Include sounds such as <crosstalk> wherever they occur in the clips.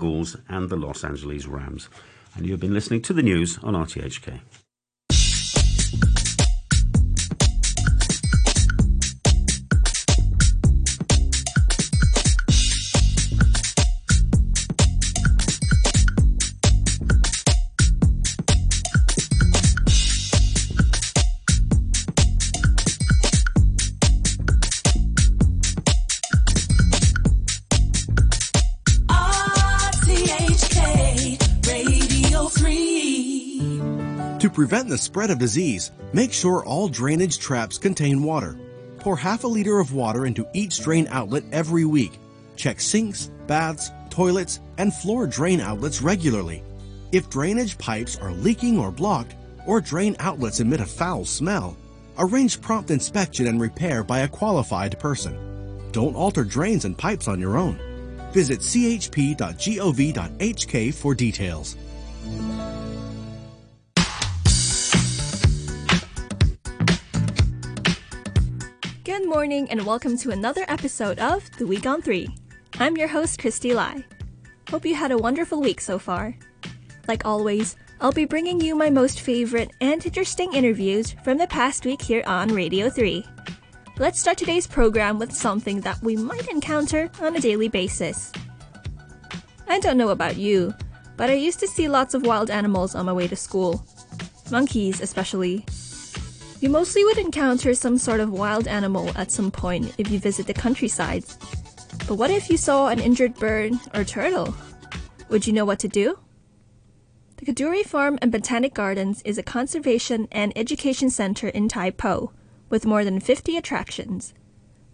Bulls and the Los Angeles Rams. And you have been listening to the news on RTHK. Spread of disease, make sure all drainage traps contain water. Pour half a liter of water into each drain outlet every week. Check sinks, baths, toilets, and floor drain outlets regularly. If drainage pipes are leaking or blocked, or drain outlets emit a foul smell, arrange prompt inspection and repair by a qualified person. Don't alter drains and pipes on your own. Visit chp.gov.hk for details. Morning and welcome to another episode of The Week on 3. I'm your host, Christy Lai. Hope you had a wonderful week so far. Like always, I'll be bringing you my most favorite and interesting interviews from the past week here on Radio 3. Let's start today's program with something that we might encounter on a daily basis. I don't know about you, but I used to see lots of wild animals on my way to school. Monkeys, especially. You mostly would encounter some sort of wild animal at some point if you visit the countryside. But what if you saw an injured bird or turtle? Would you know what to do? The Kadoorie Farm and Botanic Gardens is a conservation and education center in Tai Po, with more than 50 attractions.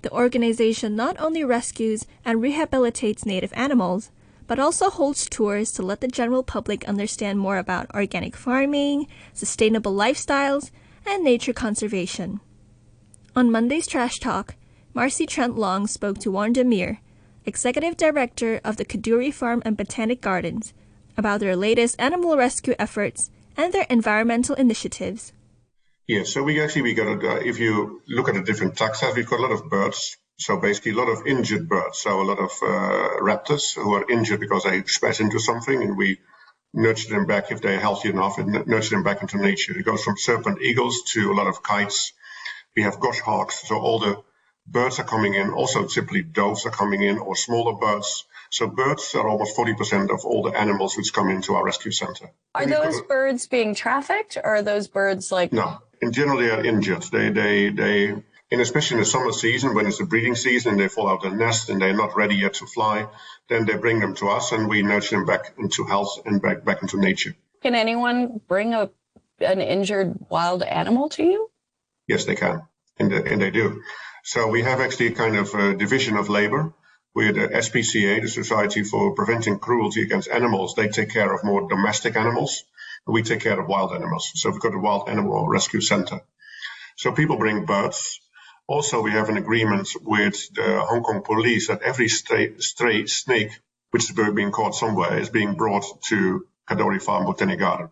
The organization not only rescues and rehabilitates native animals, but also holds tours to let the general public understand more about organic farming, sustainable lifestyles, and nature conservation. On Monday's Trash Talk, Marcy Trent Long spoke to Warren Demir, Executive Director of the Kadoorie Farm and Botanic Gardens, about their latest animal rescue efforts and their environmental initiatives. Yeah, so we actually we got a, uh, if you look at the different taxa, we've got a lot of birds. So basically, a lot of injured birds. So a lot of uh, raptors who are injured because they smash into something, and we nurture them back if they're healthy enough and nurture them back into nature. It goes from serpent eagles to a lot of kites. We have goshawks, so all the birds are coming in. Also, typically doves are coming in or smaller birds. So birds are almost 40% of all the animals which come into our rescue center. Are those birds being trafficked or are those birds like? No, in general they are injured. They, they, they, and especially in the summer season when it's the breeding season and they fall out of the nest and they're not ready yet to fly, then they bring them to us and we nurture them back into health and back back into nature. Can anyone bring a an injured wild animal to you? Yes, they can, and they, and they do. So we have actually a kind of a division of labor. We're the uh, SPCA, the Society for Preventing Cruelty Against Animals. They take care of more domestic animals. We take care of wild animals. So we've got a wild animal rescue center. So people bring birds, also, we have an agreement with the Hong Kong police that every stray, stray snake which is being caught somewhere is being brought to Kadoorie Farm Botanic Garden.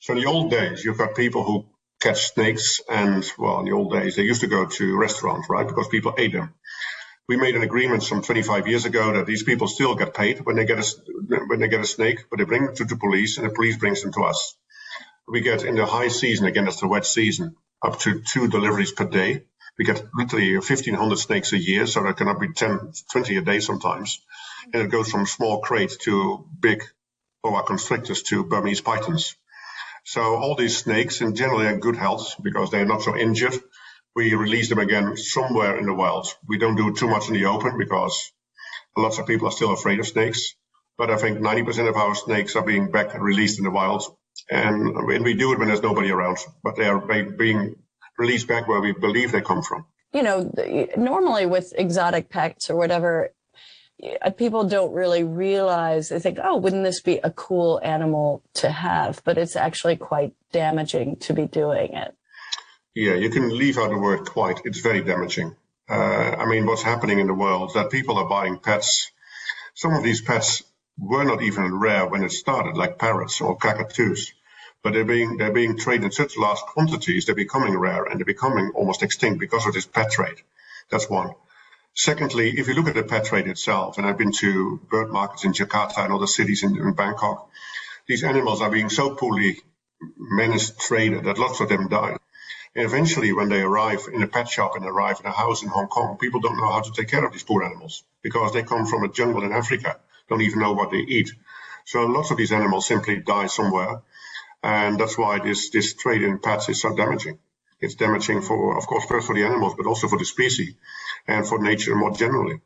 So in the old days, you've got people who catch snakes, and well, in the old days, they used to go to restaurants, right? Because people ate them. We made an agreement some 25 years ago that these people still get paid when they get a when they get a snake, but they bring it to the police, and the police brings them to us. We get in the high season again, it's the wet season, up to two deliveries per day we get literally 1,500 snakes a year, so there cannot be 10, 20 a day sometimes. And it goes from small kraits to big boa constrictors to Burmese pythons. So all these snakes in generally are good health because they're not so injured. We release them again somewhere in the wild. We don't do too much in the open because lots of people are still afraid of snakes. But I think 90% of our snakes are being back released in the wild. And, and we do it when there's nobody around, but they are being released back where we believe they come from. You know, normally with exotic pets or whatever, people don't really realize they think oh wouldn't this be a cool animal to have? But it's actually quite damaging to be doing it. Yeah you can leave out the word quite. It's very damaging. Uh, i mean what's happening in the world is that people are buying pets. Some of these pets were not even rare when it started like parrots or cockatoos but they're being they're being traded in such large quantities they're becoming rare and they're becoming almost extinct because of this pet trade. That's one. Secondly, if you look at the pet trade itself, and I've been to bird markets in Jakarta and other cities in, in Bangkok, these animals are being so poorly managed, traded, that lots of them die. And eventually, when they arrive in a pet shop and arrive in a house in Hong Kong, people don't know how to take care of these poor animals because they come from a jungle in Africa, don't even know what they eat. So lots of these animals simply die somewhere. And that's why this, this trade in pets is so damaging. It's damaging for, of course, first for the animals, but also for the species and for nature more generally.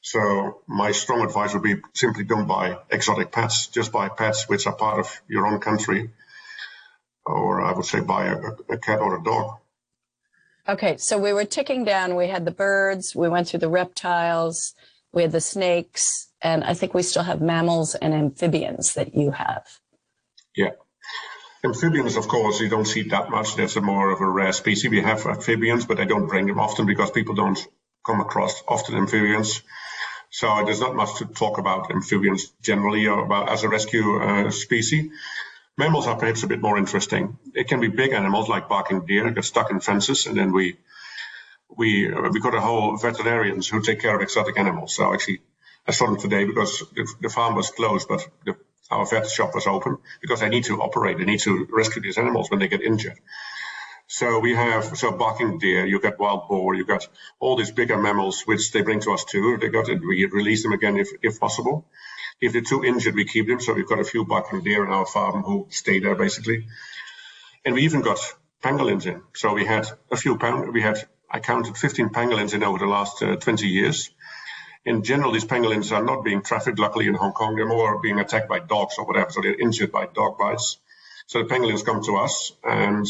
So my strong advice would be simply don't buy exotic pets, just buy pets which are part of your own country or I would say buy a, a cat or a dog. Okay, so we were ticking down. We had the birds, we went through the reptiles, we had the snakes, and I think we still have mammals and amphibians that you have. Yeah. Amphibians, of course, you don't see that much. That's a more of a rare species. We have amphibians, but I don't bring them often because people don't come across often amphibians. So there's not much to talk about amphibians generally or about as a rescue uh, species. Mammals are perhaps a bit more interesting. It can be big animals like barking deer, get stuck in fences, and then we we uh, we got a whole veterinarians who take care of exotic animals. So actually, I saw them today because the, the farm was closed, but the, our vet shop was open because they need to operate. They need to rescue these animals when they get injured. So we have so barking deer, you got wild boar, you got all these bigger mammals which they bring to us too. They got we release them again if if possible. If they're too injured, we keep them. So we've got a few barking deer in our farm who stay there basically. And we even got pangolins in. So we had a few we had I counted 15 pangolins in over the last uh, 20 years. In general, these pangolins are not being trafficked. Luckily, in Hong Kong, they're more being attacked by dogs or whatever. So they're injured by dog bites. So the pangolins come to us, and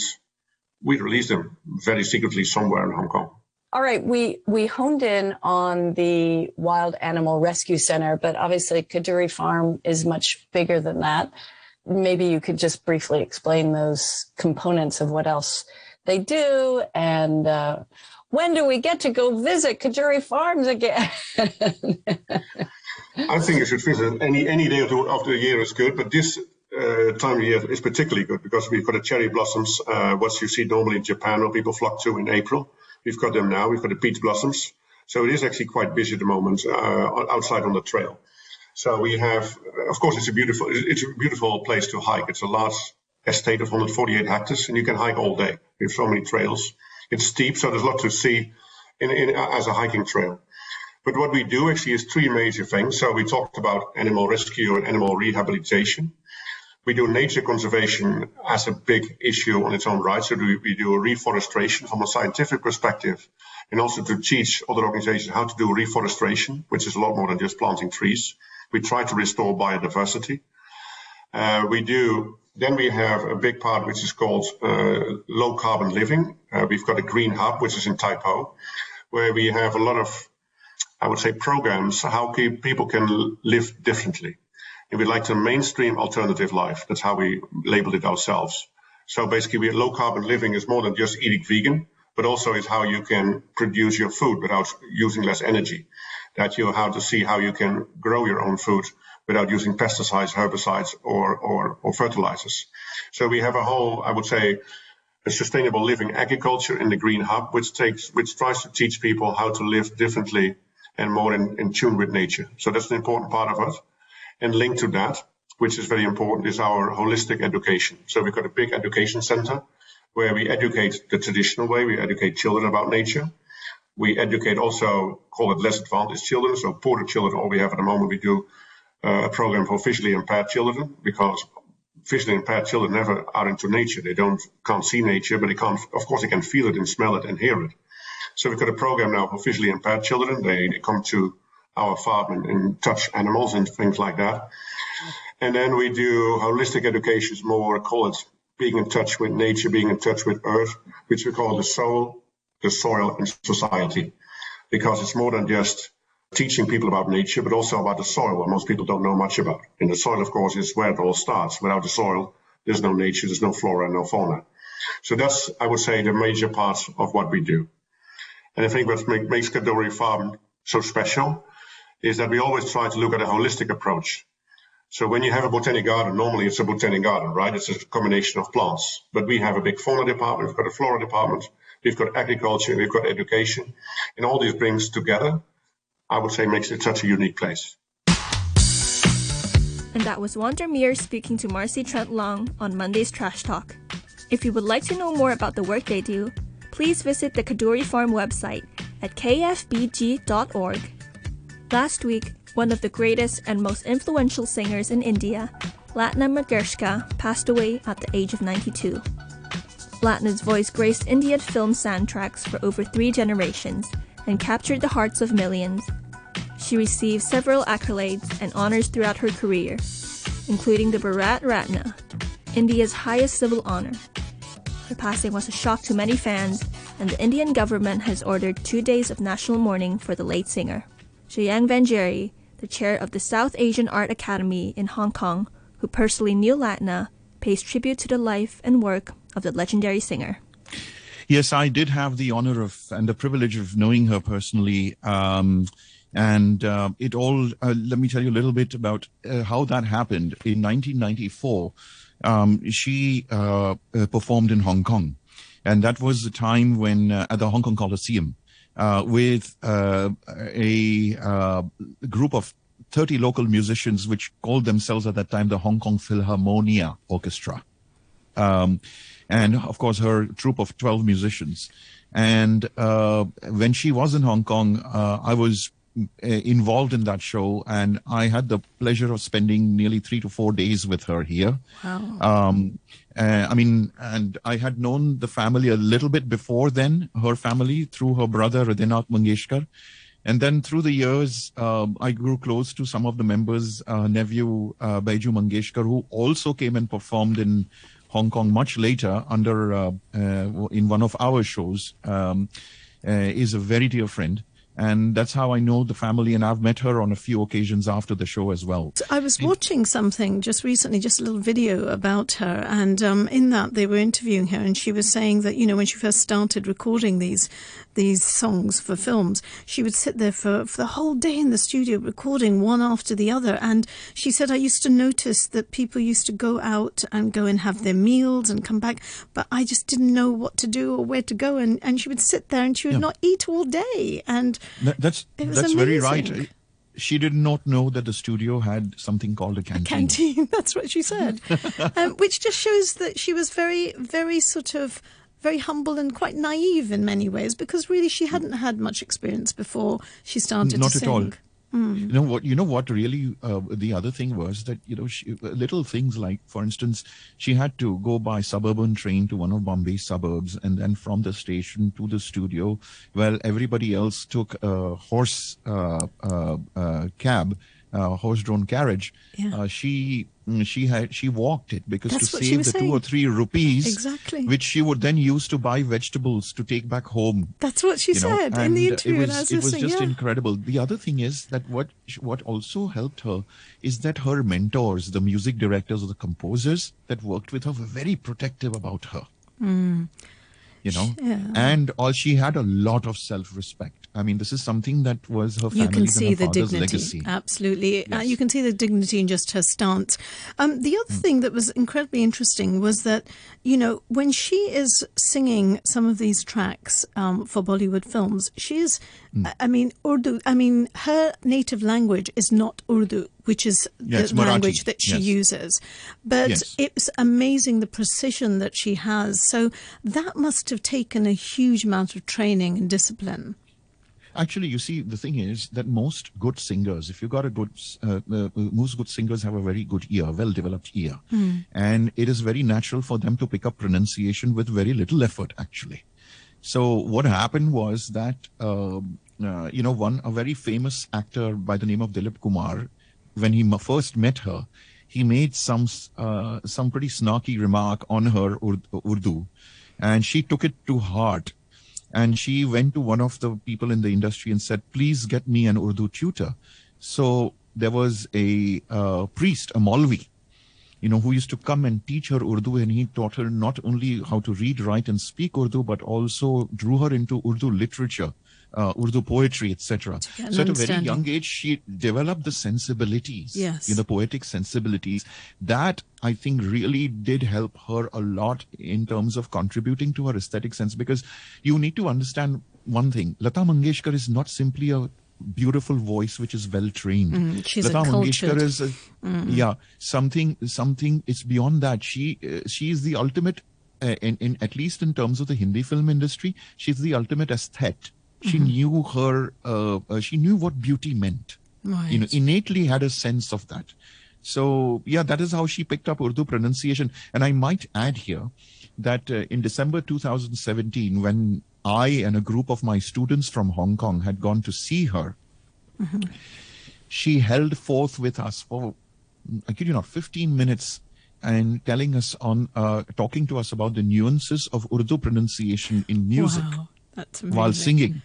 we release them very secretly somewhere in Hong Kong. All right, we we honed in on the Wild Animal Rescue Center, but obviously Kadoorie Farm is much bigger than that. Maybe you could just briefly explain those components of what else they do and uh, when do we get to go visit Kadoorie Farms again? I think you should visit any any day of the, year is good, but this uh, time of year is particularly good because we've got the cherry blossoms, uh, what you see normally in Japan, where people flock to in April. We've got them now. We've got the peach blossoms. So it is actually quite busy at the moment uh, outside on the trail. So we have, of course, it's a beautiful, it's a beautiful place to hike. It's a large estate of 148 hectares, and you can hike all day. We have so many trails. It's steep, so there's a lot to see in, in as a hiking trail. But what we do actually is three major things. So we talked about animal rescue and animal rehabilitation we do nature conservation as a big issue on its own right. So we, we do reforestation from a scientific perspective and also to teach other organizations how to do reforestation, which is a lot more than just planting trees. We try to restore biodiversity. Uh, we do, then we have a big part which is called uh, low carbon living. Uh, we've got a green hub, which is in Tai Po, where we have a lot of, I would say, programs how people can live differently and we'd like to mainstream alternative life. That's how we labeled it ourselves. So basically, we, low carbon living is more than just eating vegan, but also is how you can produce your food without using less energy. That you how to see how you can grow your own food without using pesticides, herbicides, or, or, or fertilizers. So we have a whole, I would say, a sustainable living agriculture in the Green Hub, which takes, which tries to teach people how to live differently and more in, in tune with nature. So that's an important part of us. And linked to that, which is very important, is our holistic education. So we've got a big education center where we educate the traditional way. We educate children about nature. We educate also, call it less advantaged children, so poorer children. All we have at the moment, we do uh, a program for visually impaired children because visually impaired children never are into nature. They don't can't see nature, but they can't. Of course, they can feel it and smell it and hear it. So we've got a program now for visually impaired children. They, they come to our farm and, and touch animals and things like that. And then we do holistic education, more call it being in touch with nature, being in touch with earth, which we call the soul, the soil, and society. Because it's more than just teaching people about nature, but also about the soil, what most people don't know much about. And the soil, of course, is where it all starts. Without the soil, there's no nature, there's no flora, no fauna. So that's, I would say, the major part of what we do. And I think what makes Kadoorie Farm so special is that we always try to look at a holistic approach. So when you have a botanic garden, normally it's a botanic garden, right? It's a combination of plants. But we have a big fauna department, we've got a flora department, we've got agriculture, we've got education, and all these brings together. I would say makes it such a unique place. And that was Wandermeer speaking to Marcy Trent Long on Monday's Trash Talk. If you would like to know more about the work they do, please visit the Kadoorie Farm website at kfbg.org. Last week, one of the greatest and most influential singers in India, Lata Mangeshkar, passed away at the age of 92. Lata's voice graced Indian film soundtracks for over three generations and captured the hearts of millions. She received several accolades and honors throughout her career, including the Bharat Ratna, India's highest civil honor. Her passing was a shock to many fans, and the Indian government has ordered two days of national mourning for the late singer. Jayang Vangiri, the chair of the South Asian Art Academy in Hong Kong, who personally knew Lata, pays tribute to the life and work of the legendary singer. Yes, I did have the honor of and the privilege of knowing her personally. Um, and uh, it all, uh, let me tell you a little bit about uh, how that happened. In 1994, um, she uh, uh, performed in Hong Kong. And that was the time when, uh, at the Hong Kong Coliseum, with a group of 30 local musicians, which called themselves at that time the Hong Kong Philharmonia Orchestra. Um, and of course, her troupe of 12 musicians. And uh, when she was in Hong Kong, uh, I was involved in that show, and I had the pleasure of spending nearly three to four days with her here. Wow. Um, uh, I mean, and I had known the family a little bit before then, her family, through her brother, Hridaynath Mangeshkar. And then through the years, um, I grew close to some of the members, uh, nephew uh, Baiju Mangeshkar, who also came and performed in Hong Kong much later under uh, uh in one of our shows. Um, uh, is a very dear friend and that's how I know the family. And I've met her on a few occasions after the show as well. I was watching something just recently, just a little video about her, and um, in that they were interviewing her, and she was saying that you know when she first started recording these these songs for films, she would sit there for, for the whole day in the studio recording one after the other. And she said, I used to notice that people used to go out and go and have their meals and come back, but I just didn't know what to do or where to go. And, and she would sit there and she would yeah. not eat all day. And that, that's, that's amazing. very right she did not know that the studio had something called a canteen. A canteen, <laughs> that's what she said. <laughs> um, which just shows that she was very, very sort of very humble and quite naive in many ways because really she hadn't had much experience before she started Not to sing. Not at all. Mm. You know what? You know what? Really, uh, the other thing was that you know she, little things like, for instance, she had to go by suburban train to one of Bombay's suburbs, and then from the station to the studio. Well, everybody else took a horse uh, uh, uh cab uh, horse-drawn carriage. Yeah. Uh, she she had she walked it because That's to save the saying. two or three rupees, exactly, which she would then use to buy vegetables to take back home. That's what she said know? in the interview. It was, it was just yeah. incredible. The other thing is that what what also helped her is that her mentors, the music directors or the composers that worked with her, were very protective about her. Mm you know yeah. and all she had a lot of self-respect i mean this is something that was her you can see the dignity legacy. absolutely yes. uh, you can see the dignity in just her stance um, the other mm. thing that was incredibly interesting was that you know when she is singing some of these tracks um, for bollywood films she is mm. i mean urdu i mean her native language is not urdu which is the language that she yes. uses. But yes. it's amazing the precision that she has. So that must have taken a huge amount of training and discipline. Actually, you see, the thing is that most good singers, if you've got a good, uh, uh, most good singers have a very good ear, well-developed ear, mm. and it is very natural for them to pick up pronunciation with very little effort, actually. So what happened was that, uh, uh, you know, one a very famous actor by the name of Dilip Kumar when he first met her, he made some uh, some pretty snarky remark on her Urdu, and she took it to heart. And she went to one of the people in the industry and said, "Please get me an Urdu tutor." So there was a uh, priest, a Maulvi, you know, who used to come and teach her Urdu, and he taught her not only how to read, write, and speak Urdu, but also drew her into Urdu literature uh, Urdu poetry, etc. So at a very young age, she developed the sensibilities, Yes. you know, poetic sensibilities. That I think really did help her a lot in terms of contributing to her aesthetic sense because you need to understand one thing. Lata Mangeshkar is not simply a beautiful voice which is well trained. Mm, she's Lata Mangeshkar is a, yeah, something, something, it's beyond that. She, uh, she is the ultimate, uh, in, in, at least in terms of the Hindi film industry, she's the ultimate aesthete. She knew her, uh, uh, she knew what beauty meant. Right. you know innately had a sense of that. So yeah that is how she picked up urdu pronunciation. And i might add here that uh, in december 2017 when i and a group of my students from hong kong had gone to see her she held forth with us for i kid you not 15 minutes and telling us on uh, talking to us about the nuances of urdu pronunciation in music Wow, while singing.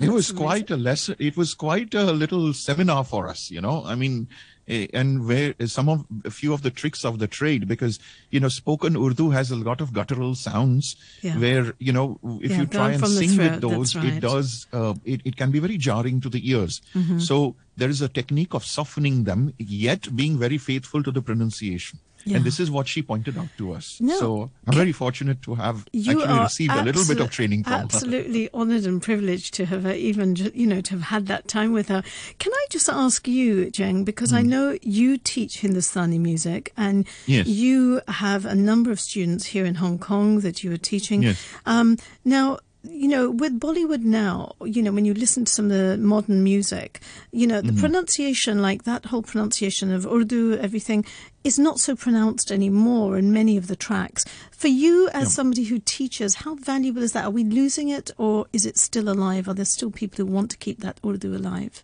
It was amazing. quite a lesson. It was quite a little seminar for us, you know. I mean, eh, and where some of a few of the tricks of the trade, because you know, spoken Urdu has a lot of guttural sounds. Yeah. Where you know, if Yeah, you try and sing throat, with those, right. it does. Uh, it it can be very jarring to the ears. Mm-hmm. So there is a technique of softening them, yet being very faithful to the pronunciation. Yeah. And this is what she pointed out to us. No, so I'm very fortunate to have actually received a little bit of training from her. Absolutely honoured and privileged to have uh, even, you know, to have had that time with her. Can I just ask you, Jeng, because Hmm. I know you teach Hindustani music and Yes. you have a number of students here in Hong Kong that you are teaching. Yes. Um, now, you know, with Bollywood now, you know, when you listen to some of the modern music, you know, Mm-hmm. the pronunciation, like that whole pronunciation of Urdu, everything, is not so pronounced anymore in many of the tracks. For you, as somebody who teaches, how valuable is that? Are we losing it or is it still alive? Are there still people who want to keep that Urdu alive?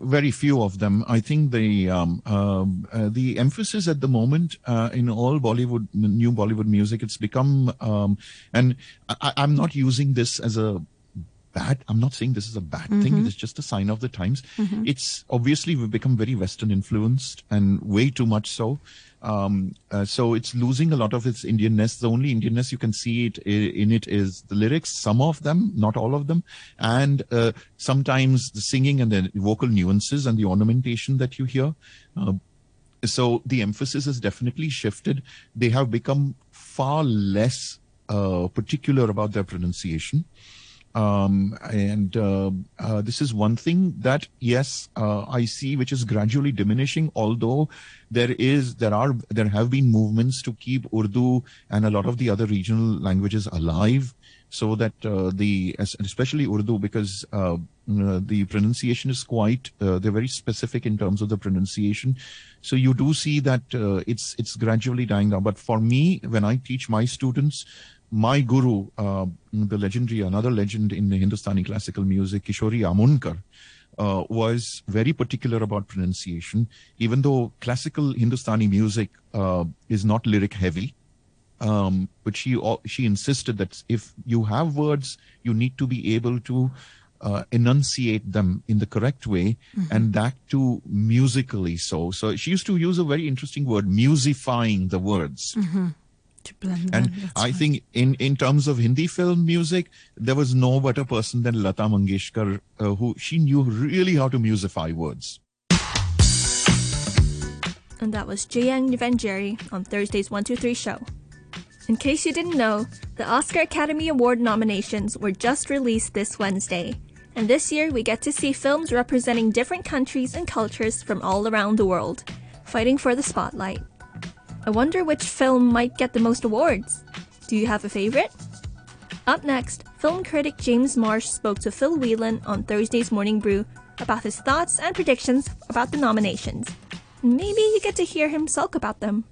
Very few of them. I think the um, um, uh, the emphasis at the moment uh, in all Bollywood, new Bollywood music, it's become, um, and I, I'm not using this as a bad. I'm not saying this is a bad thing. It's just a sign of the times. It's obviously we've become very Western influenced and way too much so. Um, uh, so it's losing a lot of its Indianness. The only Indianness you can see it in it is the lyrics, some of them, not all of them, and uh, sometimes the singing and the vocal nuances and the ornamentation that you hear. Uh, so the emphasis has definitely shifted. They have become far less uh, particular about their pronunciation. Um, and uh, uh, this is one thing that yes, uh, I see, which is gradually diminishing. Although there is, there are, there have been movements to keep Urdu and a lot of the other regional languages alive, so that uh, the, especially Urdu, because uh, uh, the pronunciation is quite, they're very specific in terms of the pronunciation. So you do see that it's it's gradually dying down. But for me, when I teach my students, my guru, uh, the legendary, another legend in the Hindustani classical music, Kishori Amonkar, uh, was very particular about pronunciation. Even though classical Hindustani music uh, is not lyric heavy, um, but she she insisted that if you have words, you need to be able to uh, enunciate them in the correct way, and that too musically so. So she used to use a very interesting word, musifying the words. Blend And I right. think in, in terms of Hindi film music, there was no better person than Lata Mangeshkar, uh, who she knew really how to musify words. And that was Jayang Nivanjeri on Thursday's 123 show. In case you didn't know, the Oscar Academy Award nominations were just released this Wednesday. And this year we get to see films representing different countries and cultures from all around the world, fighting for the spotlight. I wonder which film might get the most awards. Do you have a favorite? Up next, film critic James Marsh spoke to Phil Whelan on Thursday's Morning Brew about his thoughts and predictions about the nominations. Maybe you get to hear him sulk about them.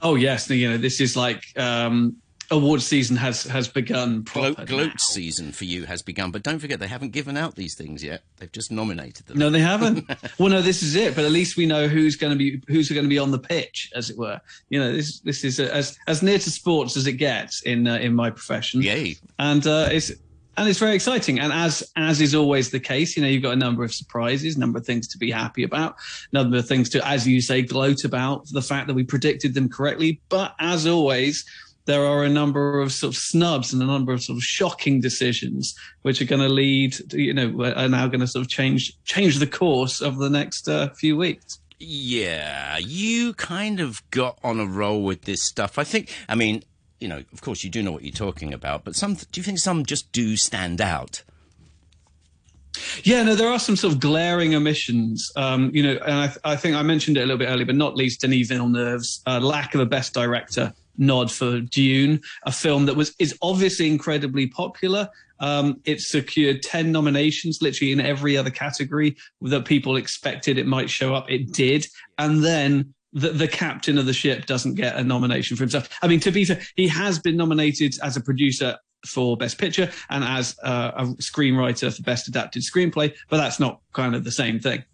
Oh yes, you know this is like um, award season has has begun. Gloat, season for you has begun, but don't forget they haven't given out these things yet. They've just nominated them. No, they haven't. <laughs> well, no, this is it. But at least we know who's going to be who's going to be on the pitch, as it were. You know, this this is uh as as near to sports as it gets in uh, in my profession. Yay! and uh, it's and it's very exciting. And as as is always the case, you know, you've got a number of surprises, a number of things to be happy about, a number of things to, as you say, gloat about the fact that we predicted them correctly. But as always, there are a number of sort of snubs and a number of sort of shocking decisions, which are going to lead, you know, are now going to sort of change change the course of the next uh, few weeks. Yeah, you kind of got on a roll with this stuff. I think. I mean, you know, of course, you do know what you're talking about, but some. Do you think some just do stand out? Yeah, no, there are some sort of glaring omissions. Um, you know, and I, th- I, think I mentioned it a little bit earlier, but not least Denis Villeneuve's uh, lack of a best director nod for Dune, a film that was is obviously incredibly popular. Um, it secured ten nominations, literally in every other category that people expected it might show up. It did, and then the, the, captain of the ship doesn't get a nomination for himself. I mean, to be fair, he has been nominated as a producer for Best Picture and as uh, a screenwriter for Best Adapted Screenplay, but that's not kind of the same thing.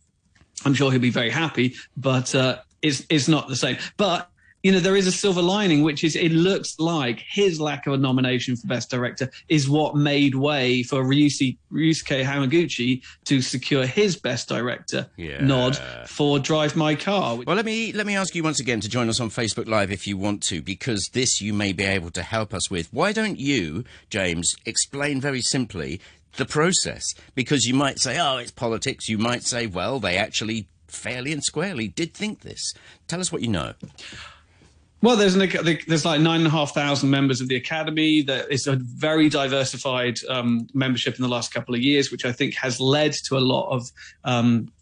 I'm sure he'll be very happy, but uh, it's it's not the same. But you know, there is a silver lining, which is it looks like his lack of a nomination for Best Director is what made way for Ryusuke, Ryusuke Hamaguchi to secure his Best Director yeah. nod for Drive My Car. Well, let me let me ask you once again to join us on Facebook Live if you want to, because this you may be able to help us with. Why don't you, James, explain very simply the process? Because you might say, oh, it's politics. You might say, well, they actually fairly and squarely did think this. Tell us what you know. Well, there's an, there's like nine and a half thousand members of the academy. That is a very diversified um, membership in the last couple of years, which I think has led to a lot of um,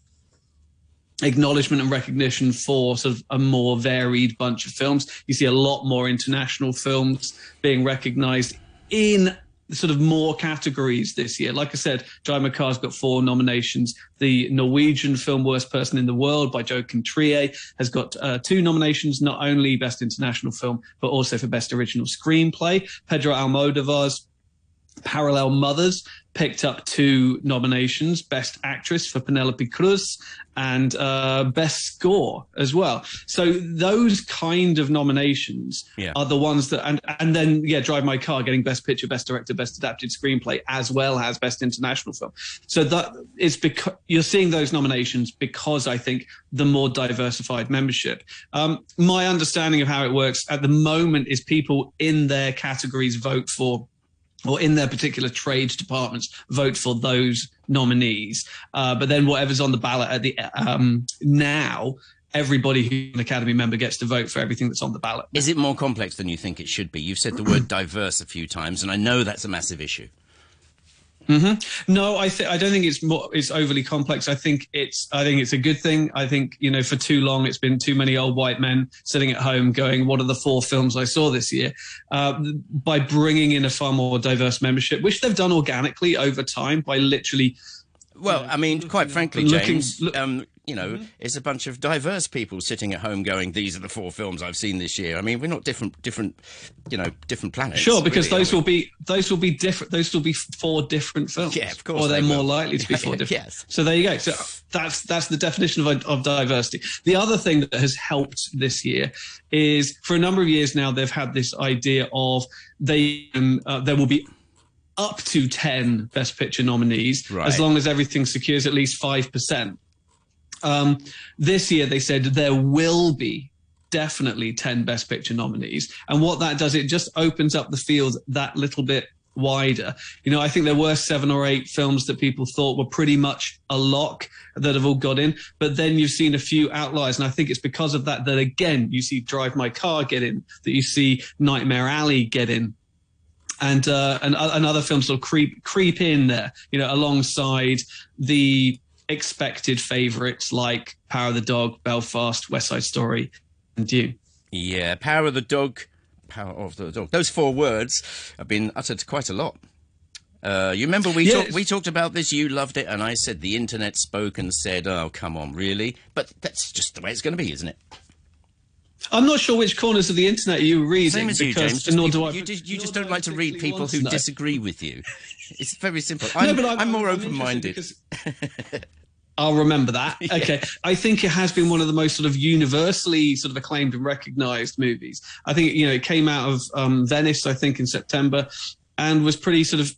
acknowledgement and recognition for sort of a more varied bunch of films. You see a lot more international films being recognized in sort of more categories this year. Like I said, My Car's got four nominations. The Norwegian film Worst Person in the World by Joachim Trier has got uh, two nominations, not only Best International Film, but also for Best Original Screenplay. Pedro Almodovar's Parallel Mothers picked up two nominations Best Actress for Penelope Cruz and uh, Best Score as well. So those kind of nominations yeah. are the ones that, and, and then, yeah, Drive My Car getting Best Picture, Best Director, Best Adapted Screenplay, as well as Best International Film. So that is because you're seeing those nominations because I think the more diversified membership. Um, my understanding of how it works at the moment is people in their categories vote for or in their particular trade departments vote for those nominees. Uh, but then whatever's on the ballot at the um, now, everybody who's an academy member gets to vote for everything that's on the ballot. Is it more complex than you think it should be? You've said the word diverse a few times, and I know that's a massive issue. Mm-hmm. No, I think I don't think it's more it's overly complex. I think it's I think it's a good thing. I think you know for too long it's been too many old white men sitting at home going, "What are the four films I saw this year?" Uh, by bringing in a far more diverse membership, which they've done organically over time by literally. Well, I mean, quite frankly, James, looking, um, you know, mm-hmm. it's a bunch of diverse people sitting at home going, "These are the four films I've seen this year." I mean, we're not different, different, you know, different planets. Sure, because really, those will be those will be different. Those will be four different films. Yeah, of course. Or they're they more likely to be <laughs> four different. yes. So there you go. So that's that's the definition of of diversity. The other thing that has helped this year is for a number of years now they've had this idea of they um, uh, there will be up to 10 best picture nominees right. as long as everything secures at least 5% um, this year, they said there will be definitely 10 Best Picture nominees. And what that does, it just opens up the field that little bit wider. You know, I think there were seven or eight films that people thought were pretty much a lock that have all got in, but then you've seen a few outliers. And I think it's because of that that again, you see Drive My Car get in, that you see Nightmare Alley get in. And, uh, and, and other films sort of creep, creep in there, you know, alongside the expected favourites like Power of the Dog, Belfast, West Side Story, and Dune. Yeah, Power of the Dog, Power of the Dog. Those four words have been uttered quite a lot. Uh, you remember we yes. talk, we talked about this. You loved it, and I said the internet spoke and said, "Oh, come on, really?" But that's just the way it's going to be, isn't it? I'm not sure which corners of the internet you read. Same as you, James. Just nor do I, you, just, you just don't like to read people who disagree with you. It's very simple. I'm, no, but I'm, I'm more open-minded. <laughs> I'll remember that. <laughs> Yeah. Okay. I think it has been one of the most sort of universally sort of acclaimed and recognized movies. I think, you know, it came out of um, Venice, I think, in September and was pretty sort of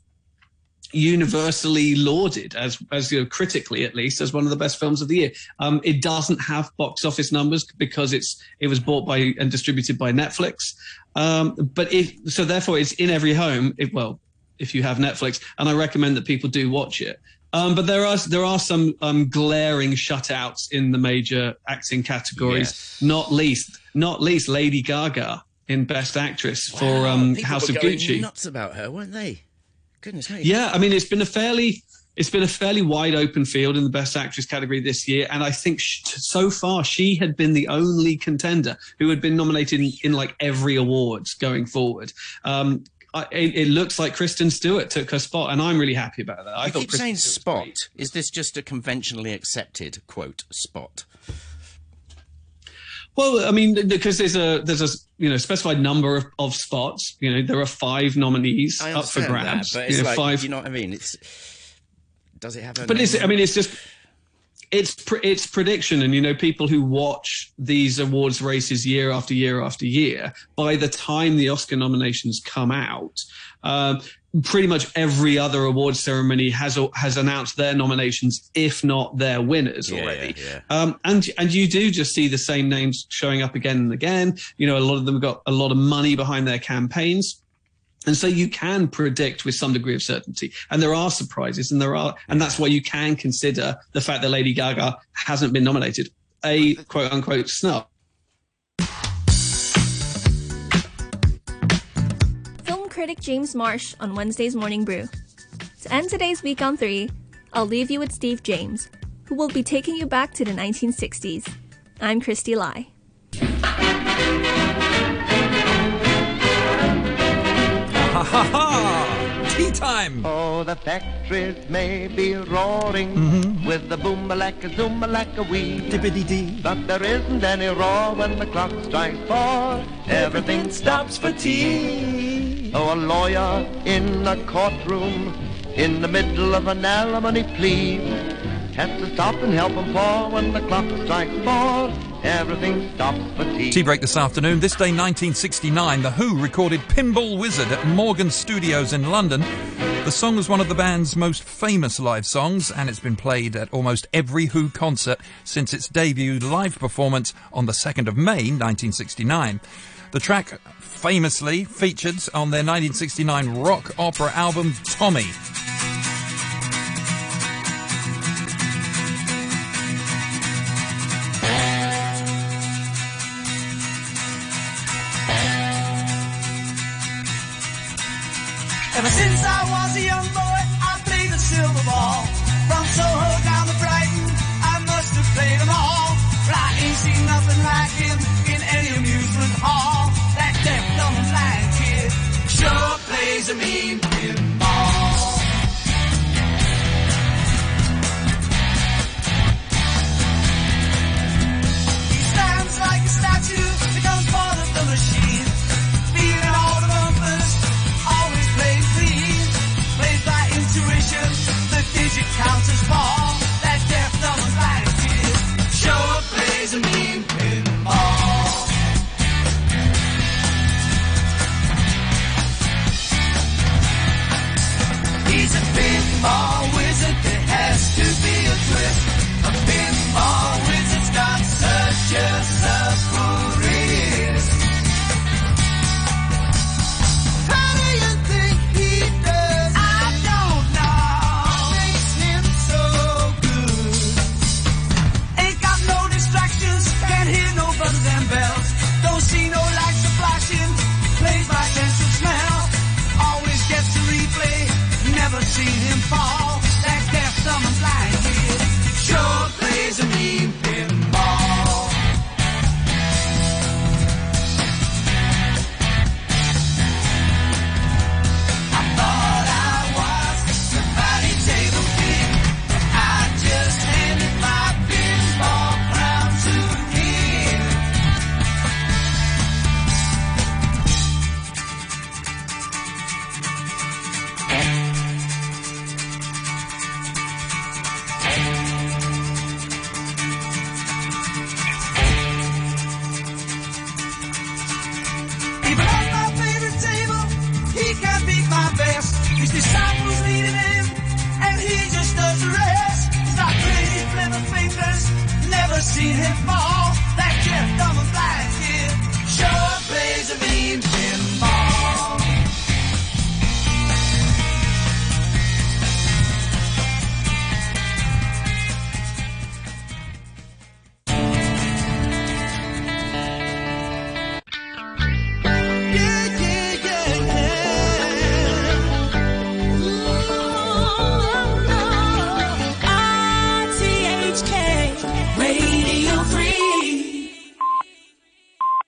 universally lauded as as you know critically at least as one of the best films of the year. Um, it doesn't have box office numbers because it's it was bought by and distributed by Netflix. Um, but if so, therefore it's in every home. Well, if you have Netflix, and I recommend that people do watch it. Um, but there are there are some um, glaring shutouts in the major acting categories. Yes. Not least, not least Lady Gaga in Best Actress for Wow, um, people House were of going Gucci. Nuts about her, weren't they? Goodness me. Yeah, I mean, it's been a fairly it's been a fairly wide open field in the best actress category this year, and I think sh- so far she had been the only contender who had been nominated in, in like every awards going forward. Um, I, it, it looks like Kristen Stewart took her spot, and I'm really happy about that. I You thought keep Kristen saying Stewart was spot. great. Is this just a conventionally accepted quote spot? Well, I mean, because there's a there's a you know specified number of, of spots. You know, there are five nominees up for grabs. that, but you it's know, like five you know what I mean. It's does it have a? but it's i mean it's just it's pre- it's prediction. And you know people who watch these awards races year after year after year by the time the oscar nominations come out um, pretty much every other award ceremony has has announced their nominations if not their winners Yeah, already. yeah, Um, and and you do just see the same names showing up again and again. You know a lot of them got a lot of money behind their campaigns and so you can predict with some degree of certainty. And there are surprises and there are, and that's why you can consider the fact that Lady Gaga hasn't been nominated a quote unquote snub. Film critic James Marsh on Wednesday's Morning Brew. To end today's week on three, I'll leave you with Steve James, who will be taking you back to the 1960s. I'm Christy Lai. The factories may be roaring mm-hmm. with the boom a like a zoom a like a wee. Dippity dee. But there isn't any roar when the clock strikes four. Everything stops for tea. Oh, a lawyer in a courtroom in the middle of an alimony plea has to stop and help him pour when the clock strikes four. Everything stops for tea. Tea break this afternoon. This day, 1969, The Who recorded Pinball Wizard at Morgan Studios in London. The song was one of the band's most famous live songs, and it's been played at almost every Who concert since its debut live performance on the 2nd of May, 1969. The track famously featured on their 1969 rock opera album Tommy. A young boy, I played the silver ball. From Soho down to Brighton, I must have played them all. But I ain't seen nothing like him in any amusement hall. That deaf, dumb, blind kid sure plays a mean